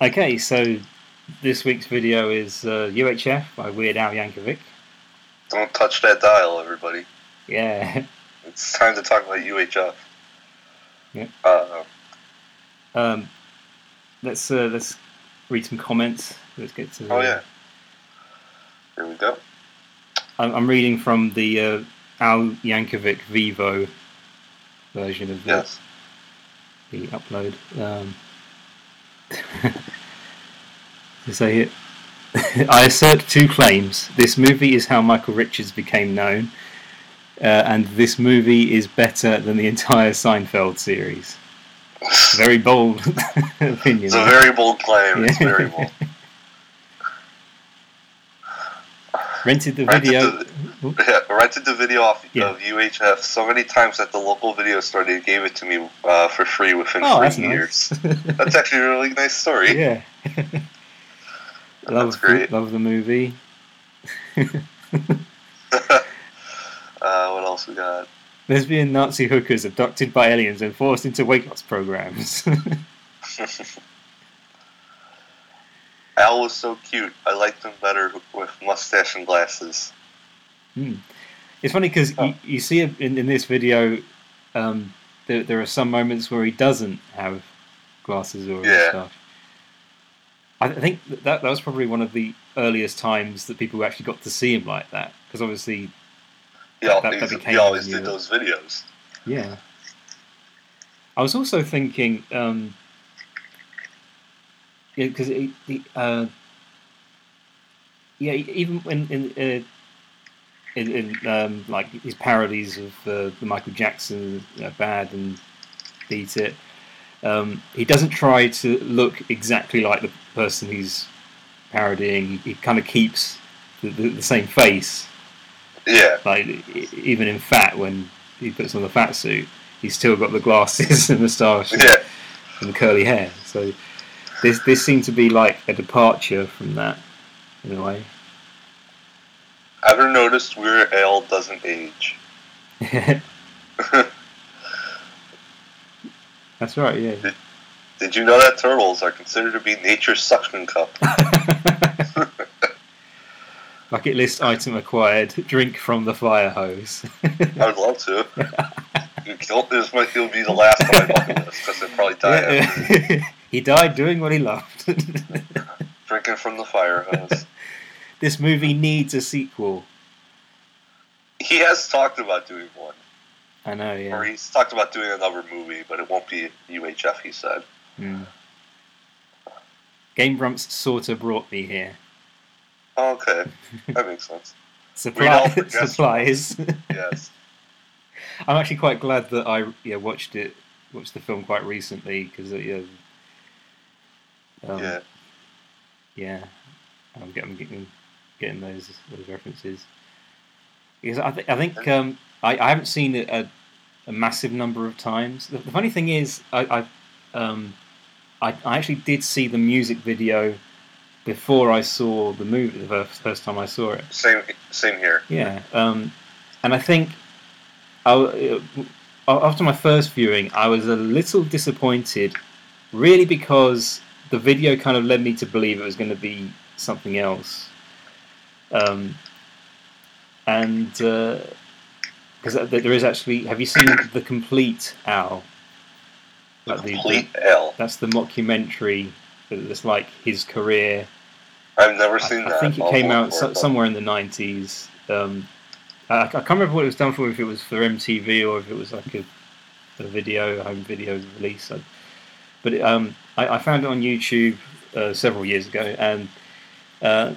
Okay, so this week's video is uh, UHF by Weird Al Yankovic. Don't touch that dial, everybody. Yeah. It's time to talk about UHF. Yeah. Uh, Um, let's uh, let's read some comments. Let's get to. oh yeah. Here we go. I'm, I'm reading from the uh, Al Yankovic Vevo version of the, Yes. the upload. Um, to say it. I assert two claims. This movie is how Michael Richards became known, uh, and this movie is better than the entire Seinfeld series. Very bold opinion. It's a very bold claim. It's very bold. Rented the Rented video. the- Yeah, rented the video off Yeah. of UHF so many times that the local video store they gave it to me uh, for free within Oh, three that's years. nice. That's actually a really nice story. yeah. love, That's great. love the movie. Uh, what else we got? Lesbian Nazi hookers abducted by aliens and forced into weight loss programs. Al was so cute. I liked him better with mustache and glasses. Hmm. It's funny because Oh. you, you see it in, in this video, um, there, there are some moments where he doesn't have glasses or Yeah. stuff. I think that, that was probably one of the earliest times that people actually got to see him like that. Because obviously, yeah, That- that he always did those videos. yeah. I was also thinking, um, yeah, because uh, yeah, even when in uh, in, in um, like his parodies of uh, the Michael Jackson uh, "Bad" and "Beat It," um, he doesn't try to look exactly like the person he's parodying. He, he kind of keeps the, the, the same face, Yeah. like even in Fat when he puts on the fat suit, he's still got the glasses and moustache and, Yeah. and curly hair. So this this seemed to be like a departure from that in a way. Ever noticed Weird Al doesn't age? That's right, yeah. Did you know that turtles are considered to be nature's suction cup? Bucket list item acquired. Drink from the fire hose. I would love to. This might be the last on my bucket list because I probably die Yeah. He died doing what he loved. drinking from the fire hose. this movie needs a sequel. He has talked about doing one, I know, yeah. or he's talked about doing another movie, but it won't be UHF. He said. Mm. Game Grumps sorta brought me here. Oh, okay, that makes sense. Supply, supplies. Yes. I'm actually quite glad that I yeah watched it, watched the film quite recently because yeah, um, yeah. yeah, I'm getting getting getting those those references. Because I think I think um, I, I haven't seen it a, a massive number of times. The, the funny thing is, I I, um, I I actually did see the music video before I saw the movie the first, first time I saw it. Same. Same here. Yeah, um, and I think I, uh, after my first viewing, I was a little disappointed, really because the video kind of led me to believe it was going to be something else, um, and because there is actually, have you seen the Compleat Al? The Like the- Compleat Al. That's the mockumentary that's like his career I've never I, seen I that. think it came out so, somewhere in the nineties. Um, I, I can't remember what it was done for. If it was for MTV or if it was like a, a video, a home video release. I, but it, um, I, I found it on YouTube uh, several years ago, and uh,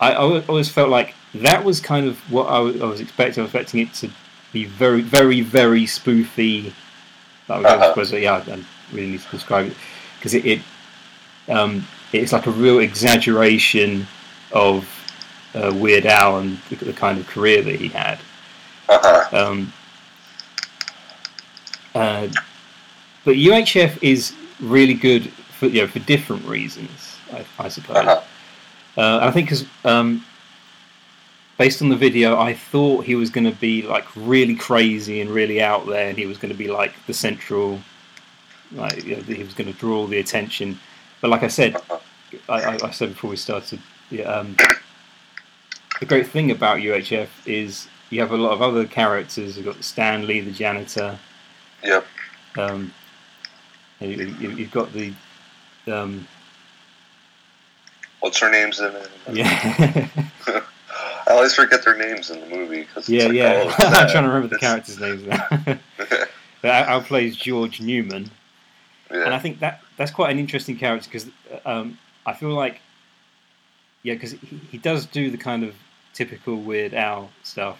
I, I always- felt like that was kind of what I was, expecting. I was expecting it to be very, very, very spoofy. That was, Uh-huh. was yeah, I I really need to describe it because it, it um, it's like a real exaggeration of uh, Weird Al and the, the kind of career that he had. Uh-huh. Um, uh, but UHF is really good for you know for different reasons, I, I suppose. Uh-huh. Uh, I think because um, based on the video, I thought he was going to be like really crazy and really out there, and he was going to be like the central, like you know, he was going to draw the attention. but like I said, Uh-huh. I, I, I said before we started, yeah, um, the great thing about UHF is you have a lot of other characters. You've got Stanley, the janitor. Yep. Um, you, you, you've got the um, What's her name's in it? yeah I always forget their names in the movie because yeah like, yeah. Oh, I'm trying to remember the characters' names now. Al plays George Newman. yeah. and I think that that's quite an interesting character because um, I feel like yeah, because he, he does do the kind of typical Weird Al stuff,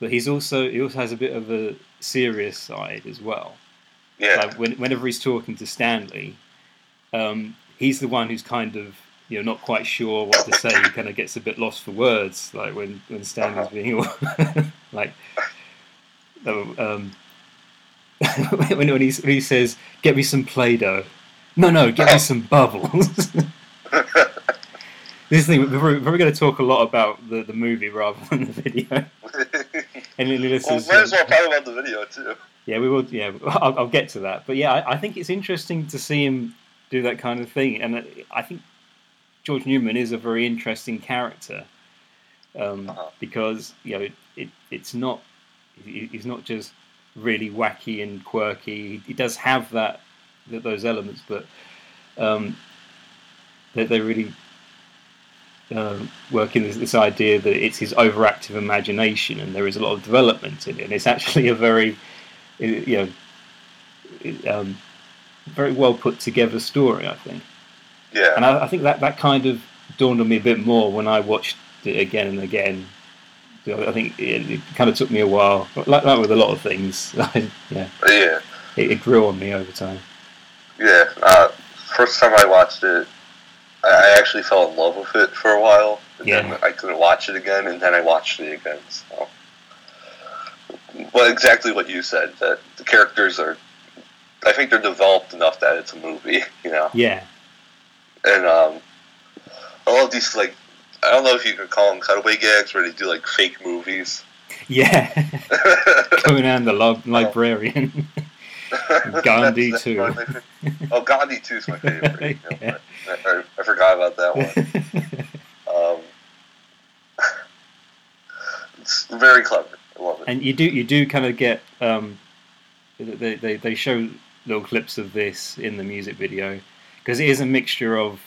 but he's also he also has a bit of a serious side as well. Yeah. Like when, whenever he's talking to Stanley, um, he's the one who's kind of you know not quite sure what to say. He kind of gets a bit lost for words, like when when Stanley's Uh-huh. being like. Um, when, when, he, when he says, "Get me some Play-Doh," no, no, get me some bubbles. this thing, we're, we're going to talk a lot about the, the movie rather than the video. And well, might as um, well talk about the video too. Yeah, we will. Yeah, I'll, I'll get to that. But yeah, I, I think it's interesting to see him do that kind of thing, and I think George Newman is a very interesting character um, Uh-huh. because you know it, it, it's not he's not just really wacky and quirky. He does have that, those elements, but um, they, they really um, work in this, this idea that it's his overactive imagination, and there is a lot of development in it. And it's actually a very, you know, it, um, very well put together story. I think, Yeah. and I, I think that that kind of dawned on me a bit more when I watched it again and again. I think it, it kind of took me a while, like, like with a lot of things. yeah, yeah. it, it grew on me over time. Yeah. Uh, first time I watched it, I I actually fell in love with it for a while. And Yeah. then I couldn't watch it again, and then I watched it again. So. Well, exactly what you said. That the characters are, I think they're developed enough that it's a movie. You know. Yeah, And um, I love these like I don't know if you could call them cutaway gags where they do like fake movies. yeah. Conan the li- librarian. Gandhi That's- that's too. probably my fa- oh, Gandhi II is my favorite. you know, Yeah. I, I, I forgot about that one. Um, it's very clever. It. and you do you do kind of get um, they, they they show little clips of this in the music video because it is a mixture of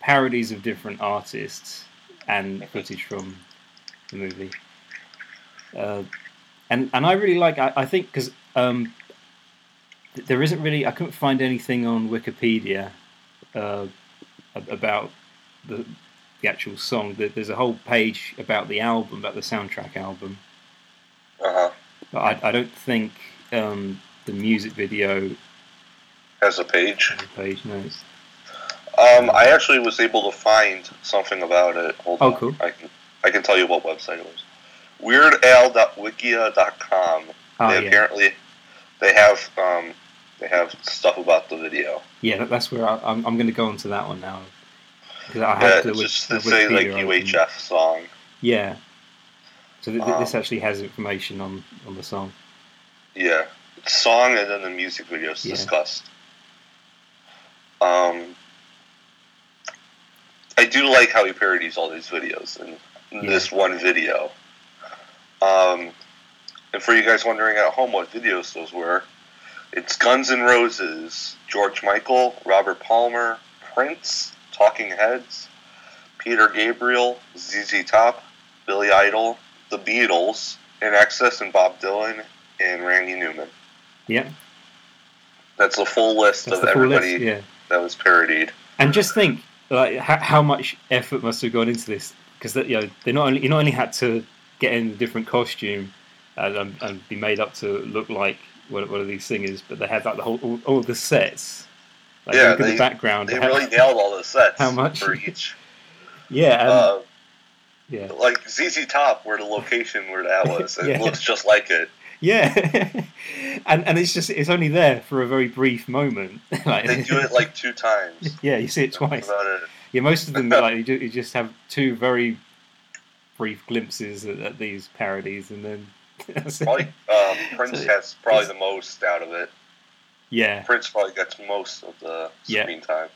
parodies of different artists and footage from the movie. Uh, and and I really like I, I think because um, th- there isn't really I couldn't find anything on Wikipedia uh, about the the actual song. There's a whole page about the album, about the soundtrack album. Uh-huh. But I, I don't think um, the music video Has a page. has a page notes. Um, I actually was able to find something about it. Hold Oh, on. cool. I can I can tell you what website it was. WeirdAl.wikia.com. Oh they yeah, apparently they have um, they have stuff about the video. yeah. that- That's where I, I'm. I'm going to go on to that one now. I Yeah, have the, it's Wik- just to say like. UHF song. Yeah. So th- th- this Um, actually has information on on the song. Yeah, The song and then the music videos Yeah. discussed. Um, I do like how he parodies all these videos in Yeah. this one video. Um, and for you guys wondering at home what videos those were, it's Guns N' Roses, George Michael, Robert Palmer, Prince, Talking Heads, Peter Gabriel, ZZ Top, Billy Idol, The Beatles, INXS, and Bob Dylan, and Randy Newman. Yeah, That's the full list that's of everybody list. Yeah. that was parodied. And just think, like, how, how much effort must have gone into this? Because you know, they not only you not only had to get in a different costume and, um, and be made up to look like one, one of these singers, but they had like the whole all, all the sets. Like, Yeah, look at they- the background. They how- really nailed all the sets How much? for each. yeah, and, Uh, yeah, like ZZ Top, where the location where that was, it Yeah. looks just like it. yeah, and and it's just it's only there for a very brief moment. like, They do it like two times. yeah, you see it twice. Yeah, most of them like you, ju- you just have two very brief glimpses at, at these parodies, and then. Probably um, Prince has probably the most out of it. yeah, Prince probably gets most of the Yeah. screen time.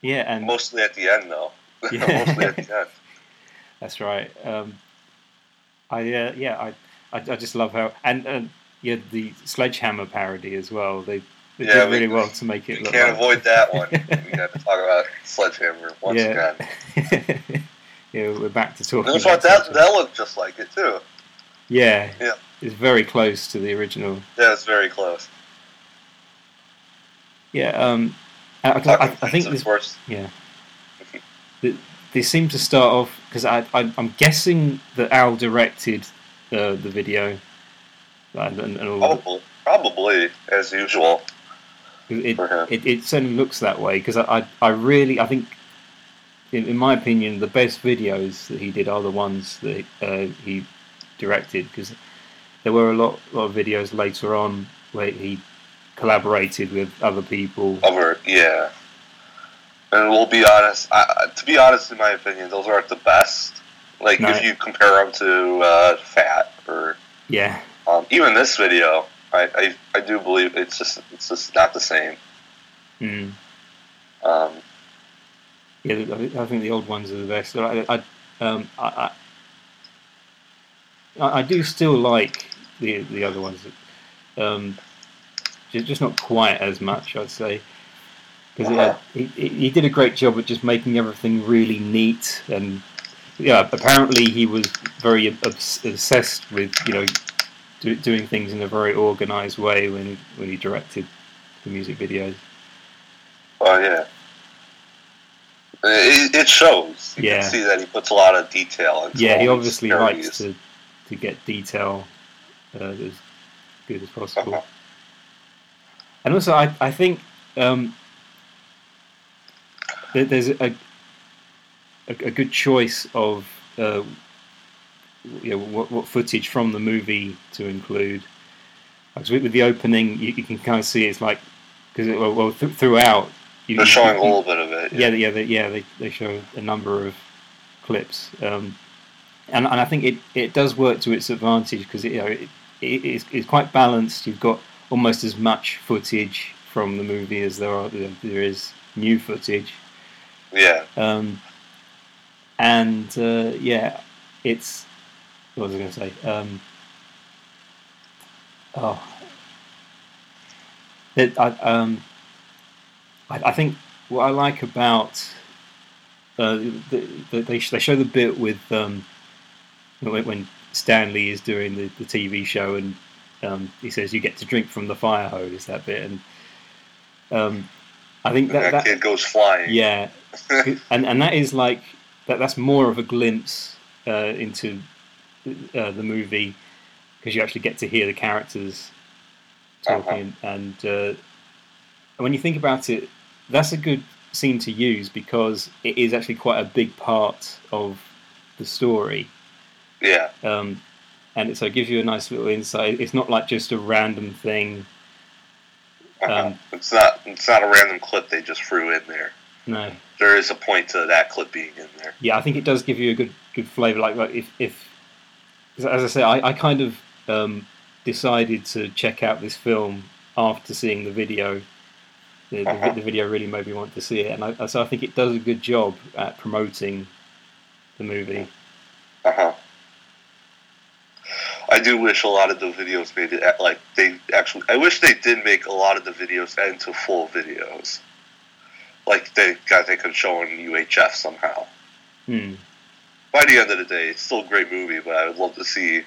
Yeah, and Mostly at the end, though. Yeah. Mostly at the end. That's right. Um, I uh, yeah, I, I I just love how and and yeah, the sledgehammer parody as well. They they Yeah, did we- really well to make it We look. can't like- avoid that one. We got to talk about Sledgehammer once Yeah. again. yeah, we're back to talking. That's about what that that looked just like it too. Yeah, Yeah. it's very close to the original. Yeah, it's very close. Yeah, um, I, I, I, think this of. Yeah. The- they seem to start off because I, I, I'm guessing that Al directed uh, the video. And, and, and all Probably, probably as usual it, it, it certainly looks that way because I, I, I really I think in, in my opinion the best videos that he did are the ones that uh, he directed because there were a lot, lot of videos later on where he collaborated with other people Over, yeah. And we'll be honest. I, I- to be honest, in my opinion, those aren't the best. Like No. if you compare them to uh, Fat or yeah um, even this video, I, I I do believe it's just it's just not the same. mm. Um, Yeah, I think- the old ones are the best. I, I, um, I, I, I do still like the the other ones, um, just not quite as much, I'd say. Because he, he he did a great job at just making everything really neat, and yeah, apparently he was very obs- obsessed with you know do, doing things in a very organised way when he, when he directed the music videos. oh yeah. It, it shows. You Yeah. can see that he puts a lot of detail into Yeah, he obviously likes to to get detail uh, as good as possible. Uh-huh. And also, I I think um, there's a, a a good choice of uh, you know what, what footage from the movie to include. Because with, with the opening, you, you can kind of see it's like because well, well th- throughout you, They're you- showing a you- little bit of it. yeah, yeah, they, yeah. They, they show a number of clips, um, and and I think it, it does work to its advantage because it, you know it, it, it's, it's quite balanced. You've got almost as much footage from the movie as there are there is new footage, Yeah. um, and uh, yeah, it's what was I going to say? Um, oh, it, I, um, I, I think what I like about uh, the, the, they they show the bit with um, when, when Stanley is doing the, the TV show and um, he says you get to drink from the fire hose that bit and um, I think that, that, kid goes flying. yeah, and and that is like that. That's more of a glimpse uh, into uh, the movie because you actually get to hear the characters talking, and uh, when you think about it, that's a good scene to use because it is actually quite a big part of the story. yeah. Um, and it, so it gives you a nice little insight. It's not like just a random thing. Um, it's not. It's not a random clip they just threw in there. No, There is a point to that clip being in there. yeah, I think it does give you a good good flavour. Like, like if, if as I say, I, I kind of um, decided to check out this film after seeing the video. The, the, Uh-huh. the video really made me want to see it, and I, so I think it does a good job at promoting the movie. Uh huh. I do wish a lot of the videos made it like they actually. I wish they did make a lot of the videos into full videos. Like they got they could show on UHF somehow. Hmm. By the end of the day, it's still a great movie, but I would love to see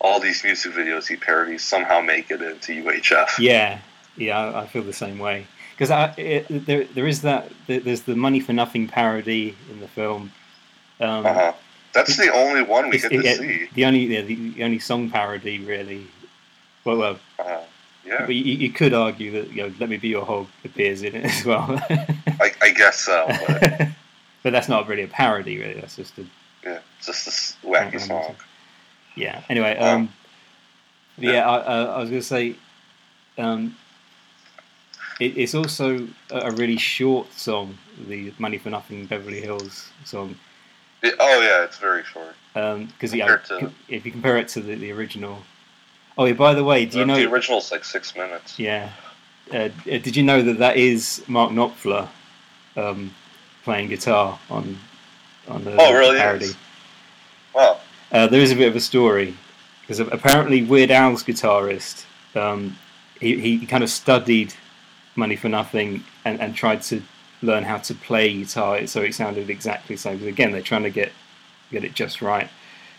all these music videos he parodies somehow make it into UHF. Yeah, yeah, I, feel the same way because there there is that there's the Money for Nothing parody in the film. Um, Uh huh. That's the only one we get to it- see. the only yeah, the, the only song parody really. Well, well, Uh, yeah, but you, you could argue that you know, "Let Me Be Your Hog" appears in it as well. I, I guess so. But but that's not really a parody, really. That's just a yeah, just this wacky song. yeah. Anyway, Oh. um, but yeah, I, I, I was going to say, um, it, it's also a a really short song, the "Money for Nothing" Beverly Hills song, Oh yeah, it's very short. because yeah, to- if you compare it to the, the original. Oh, yeah. By the way, do you know? the original's like six minutes? Yeah. Uh, uh, did you know that that is Mark Knopfler um, playing guitar on on the, Oh, really parody. is? Wow. Uh, there is a bit of a story because apparently Weird Al's guitarist, um, he, he kind of studied Money for Nothing and, and tried to learn how to play guitar so it sounded exactly the same. 'Cause again, they're trying to get get it just right,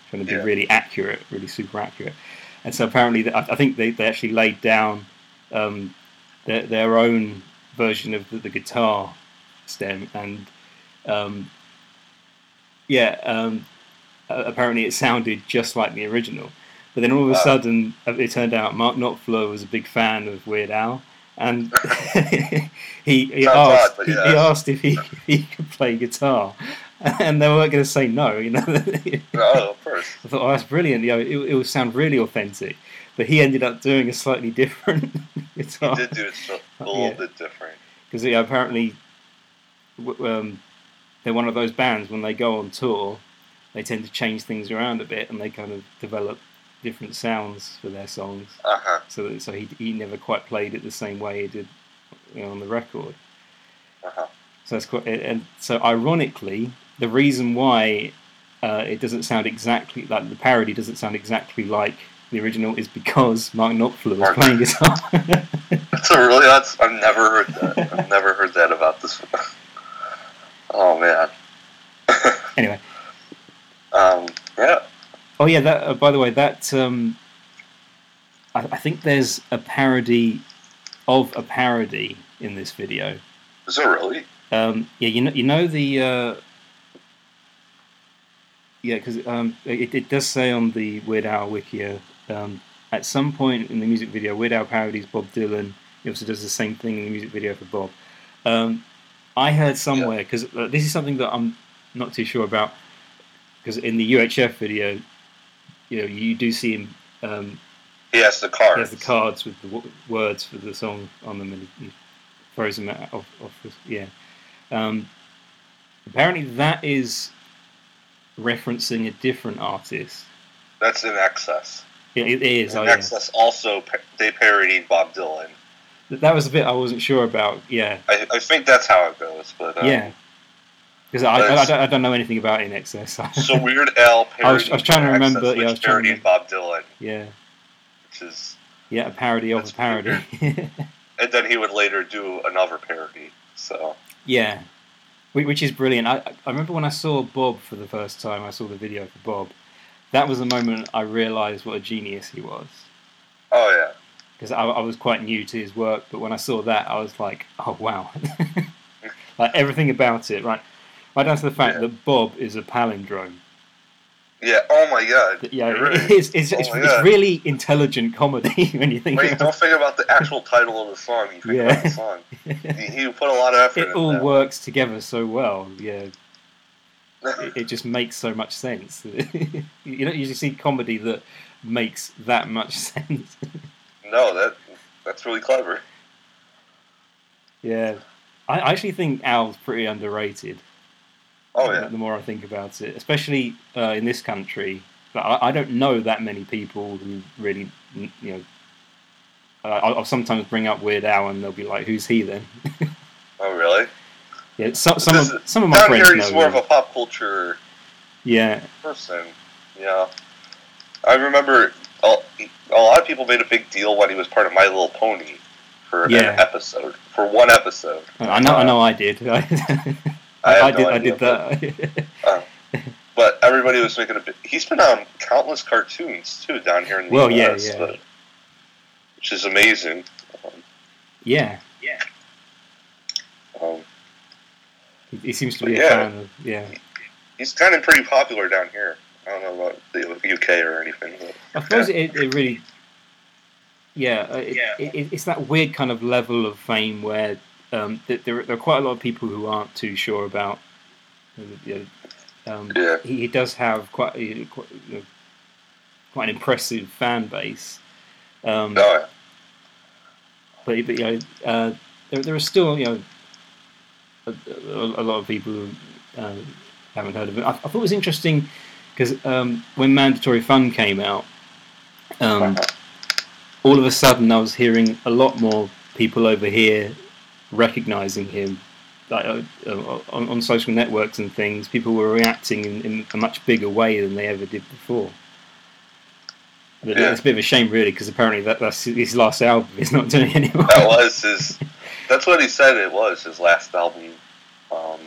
trying to be Yeah. really accurate, really super accurate. And so apparently, I think they, they actually laid down um, their, their own version of the, the guitar stem and um, yeah, um, apparently it sounded just like the original. But then all of a sudden, uh, it turned out Mark Knopfler was a big fan of Weird Al, and he, he asked he, yeah. he asked if he, if he could play guitar, and they weren't going to say no. You know, I Oh, of course. I thought, oh, that's brilliant. You know, it, it would sound really authentic. But he ended up doing a slightly different He guitar did do it a little Yeah. bit different. because yeah, apparently um, they're one of those bands when they go on tour, they tend to change things around a bit and they kind of develop different sounds for their songs. Uh huh. So that, so he he never quite played it the same way he did you know, on the record. Uh huh. So that's quite, and so ironically, the reason why uh, it doesn't sound exactly like the parody doesn't sound exactly like the original is because Mark Knopfler was playing guitar. That's a really. That's. I've never heard that. I've never heard that about this. oh man. anyway. Um. Yeah. Oh yeah. That uh, by the way, that um, I, I think there's a parody of a parody in this video. Is it really? Um, yeah, you know, you know the uh, yeah, because um, it, it does say on the Weird Al Wikia um, at some point in the music video, Weird Al parodies Bob Dylan. He also does the same thing in the music video for Bob. Um, I heard somewhere because uh, this is something that I'm not too sure about because in the UHF video, you know, you do see him. Um, He has the card. he has the cards with the w- words for the song on them, and he throws them out of, of the, yeah. Um, apparently, that is referencing a different artist. That's INXS. Yeah, it is. In Oh, yeah. excess also they parodied Bob Dylan. That was a bit I wasn't sure about. Yeah, I, I think that's how it goes. But um, yeah. Because I, I, I, don't, I don't know anything about INXS. So Weird Al I was- I was trying to remember- Excess, yeah, I was trying to parodied Bob Dylan, yeah, which is, yeah, a parody of a parody. and then he would later do another parody. So Yeah, which is brilliant. I, I remember when I saw Bob for the first time. I saw the video for Bob. That was the moment I realised what a genius he was. oh yeah, Because I, I was quite new to his work, but when I saw that, I was like, "Oh wow!" like everything about it, right? Right down to the fact Yeah. that Bob is a palindrome. yeah. Oh my God. Yeah, it's, it's, Oh it's, it's really intelligent comedy when you think Wait, about don't think about the actual title of the song. You think Yeah. about the song. He, put a lot of effort. it all that. works together so well. Yeah, it, it just makes so much sense. you don't usually see comedy that makes that much sense. no, that that's really clever. yeah, I, I actually think Al's pretty underrated. Oh yeah. The more I think about it, especially uh, in this country, I, I don't know that many people who really, you know. Uh, I'll, I'll sometimes bring up Weird Al, and they'll be like, "Who's he then?" Oh really? yeah, some some This of some of my Down friends here, know. he's more of a pop culture Yeah, person. Yeah. I remember a, a lot of people made a big deal when he was part of My Little Pony for Yeah. an episode, for one episode. I know. I know. I did. I, I no did. I did that. But everybody was making a big. He's been on countless cartoons too down here in the Well, U.S. yeah. but- which is amazing. Um, yeah, um, he, seems to be a Yeah. fan of. Yeah, he's kind of pretty popular down here. I don't know about the UK or anything. But I suppose it, it really. Yeah, uh, it, Yeah. It, it's that weird kind of level of fame where um, th- there, there are quite a lot of people who aren't too sure about. You know, um, Yeah. he, he does have quite a, quite, you know, quite an impressive fan base. Um, no, but, but you know, uh, there, there are still you know a, a, a lot of people who uh, haven't heard of it. I, I thought it was interesting because um, when Mandatory Fun came out, um, all of a sudden I was hearing a lot more people over here recognizing him like, uh, uh, on, on social networks and things, people were reacting in, in a much bigger way than they ever did before. But Yeah. It's a bit of a shame, really, because apparently that, that's his last album. He's not doing it anymore. That was his. That's what he said it was his last album, um,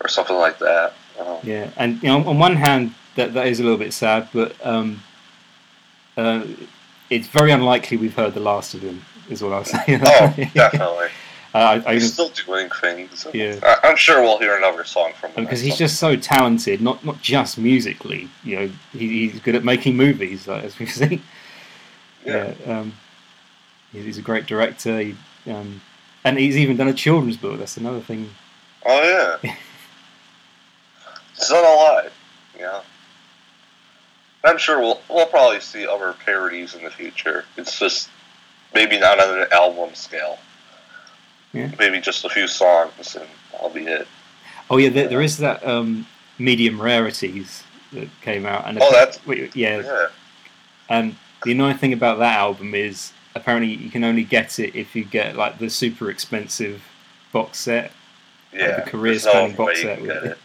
or something like that. Um, Yeah, and you know, on one hand, that that is a little bit sad, but um, uh, it's very unlikely we've heard the last of him. Is what I was saying. Oh, definitely. Uh, I, I, He's still doing things. Yeah. I, I'm sure we'll hear another song from him. because he's just so talented, not not just musically. You know, he, he's good at making movies, like, as we've seen. Yeah. Yeah, um, he's, he's a great director, he, um, and he's even done a children's book. That's another thing. Oh yeah. He's done a lot. Yeah. I'm sure we'll we'll probably see other parodies in the future. It's just maybe not on an album scale. Yeah. Maybe just a few songs and I'll be it. Oh yeah, there, there is that um, medium rarities that came out, and Oh, that's- yeah, Yeah. And the annoying thing about that album is apparently you can only get it if you get like the super expensive box set. Yeah. the career There's no spanning box set with get it.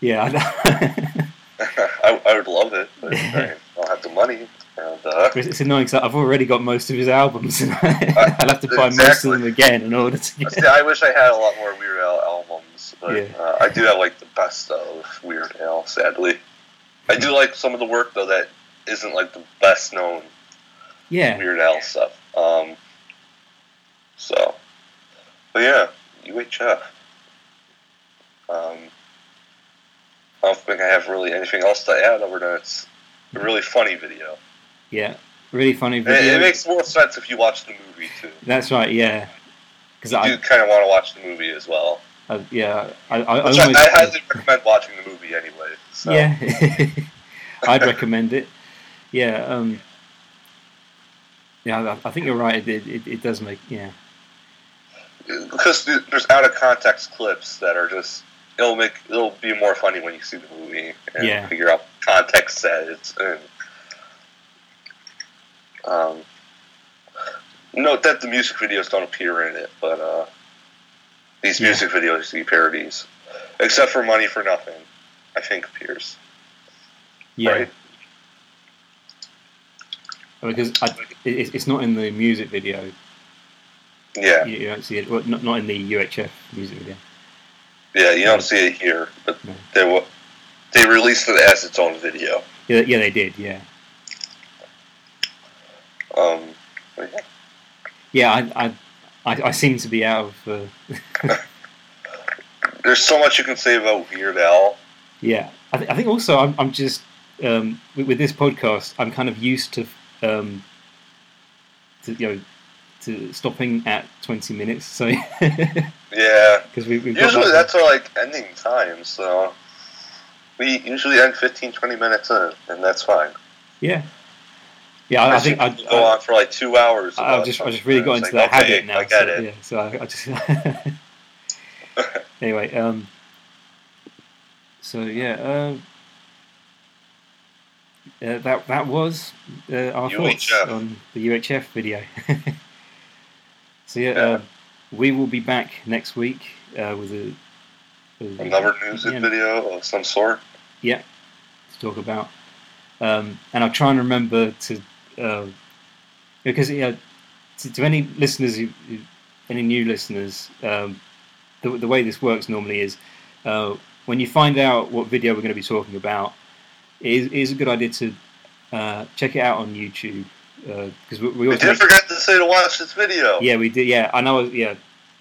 Yeah, I know. I, I would love it, but I don't have the money. And, uh, it's annoying because I've already got most of his albums, and I'll have to buy most of them again in order to get. see, I wish I had a lot more Weird Al albums, but Yeah. uh, I do have like the best of Weird Al. Sadly, I do like some of the work though that isn't like the best known Yeah, Weird Al stuff. Um, so, but yeah, UHF. Um, I don't think I have really anything else to add other than it's a really funny video. Yeah, really funny It, video. it makes more sense if you watch the movie too. That's right. Yeah, because I, do kind of want to watch the movie as well. I, yeah, I, I, I I, highly recommend watching the movie anyway. So. yeah, I'd recommend it. Yeah, um, yeah, I, I think you're right. It, it, it does make yeah, because there's out of context clips that are just it'll make it'll be more funny when you see the movie and Yeah. figure out context it's in. Um, note that the music videos don't appear in it, but uh, these Yeah. music videos see parodies, except for "Money for Nothing," I think appears. yeah. Right. Because I, it, it's not in the music video. Yeah, You, you don't see it. Well, not, not in the UHF music video. yeah, you don't see it here, but No. they they released it as its own video. Yeah, yeah, they did. Yeah, Um, yeah. yeah. I, I, I, I seem to be out of. Uh, there's so much you can say about Weird Al. Yeah, I, th- I think also I'm, I'm just um, with, with this podcast. I'm kind of used to, um, to you know, to stopping at 20 minutes. So Yeah, because we, usually that- that's our like ending time. So we usually end 15, 20 minutes in, and that's fine. yeah, yeah. I, I think I, go on for like two hours. I, just I just really got into like, that okay, habit now. I get so, it. Yeah, so I, I just anyway. Um, so yeah. Um, uh, that that was uh, our thoughts on the UHF video. so yeah, Yeah. Uh, we will be back next week uh, with a, with Another music yeah, video of some sort. Yeah, to talk about, um, and I'll try and remember to uh, because yeah, to, to any listeners, who, any new listeners, um, the, the way this works normally is uh, when you find out what video we're going to be talking about, it is, it is a good idea to uh, check it out on YouTube because we, we We always did make- forget to say to watch this video. yeah we did yeah I know yeah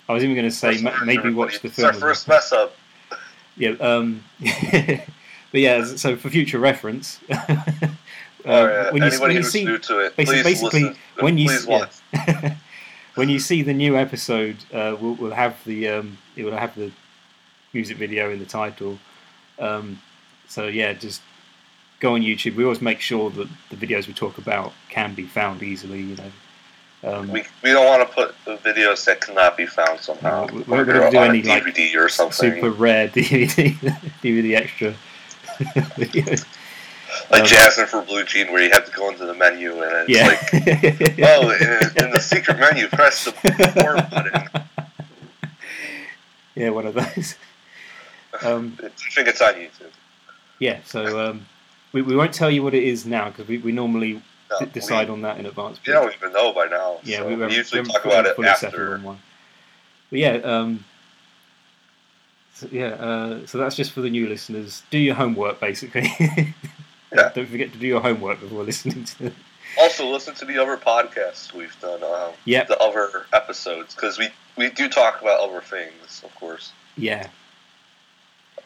I was even going to say ma- maybe everybody. watch the It's film our first well. mess up. yeah um but yeah so for future reference uh, Oh, when you, when you see to it, basically, listen. when you yeah. when you see the new episode, uh, we'll, we'll have the um, it will have the music video in the title. Um, so yeah, just go on YouTube. We always make sure that the videos we talk about can be found easily. You know, um, We, we don't want to put the videos that cannot be found somehow. No, we- we're Or gonna do on any, a like, DVD or something. super rare DVD DVD extra videos. Like um, Jazzin' for Blue Jean, where you have to go into the menu and it's Yeah. like, oh, in, in the secret menu, press the four button. yeah, one of those. Um, I think it's on YouTube. yeah, so um, we, we won't tell you what it is now because we, we normally No, d- decide we, on that in advance. you don't even know by now. yeah, so we, we, usually talk about it after. on one. But yeah, um, so, yeah. Uh, so that's just for the new listeners. Do your homework, basically. Yeah. Don't forget to do your homework before listening to it. Also, listen to the other podcasts we've done. Um, Yep. The other episodes because we we do talk about other things, of course. Yeah,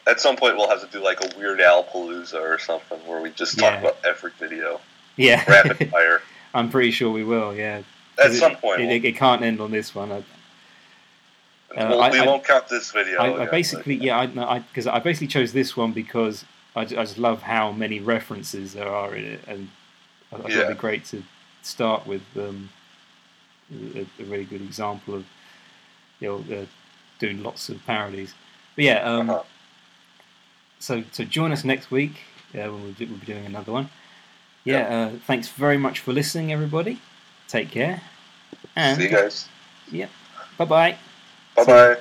At some point, we'll have to do like a Weird Al Palooza or something where we just talk Yeah. about every video, yeah. rapid fire. I'm pretty sure we will. Yeah. At some it, point, it, we'll- it can't end on this one. I, uh, we'll- I- we I- won't count this video. I, I basically, yeah, I because I, 'cause I basically chose this one because I, ju- I just love how many references there are in it, and I, thought Yeah. it'd be great to start with um, a, a really good example of you know uh, doing lots of parodies. But yeah, um, Uh-huh. so so join us next week uh, when we'll, do, we'll be doing another one. Yeah, uh, thanks very much for listening, everybody. Take care, and See you guys. Yep. bye bye. Bye bye.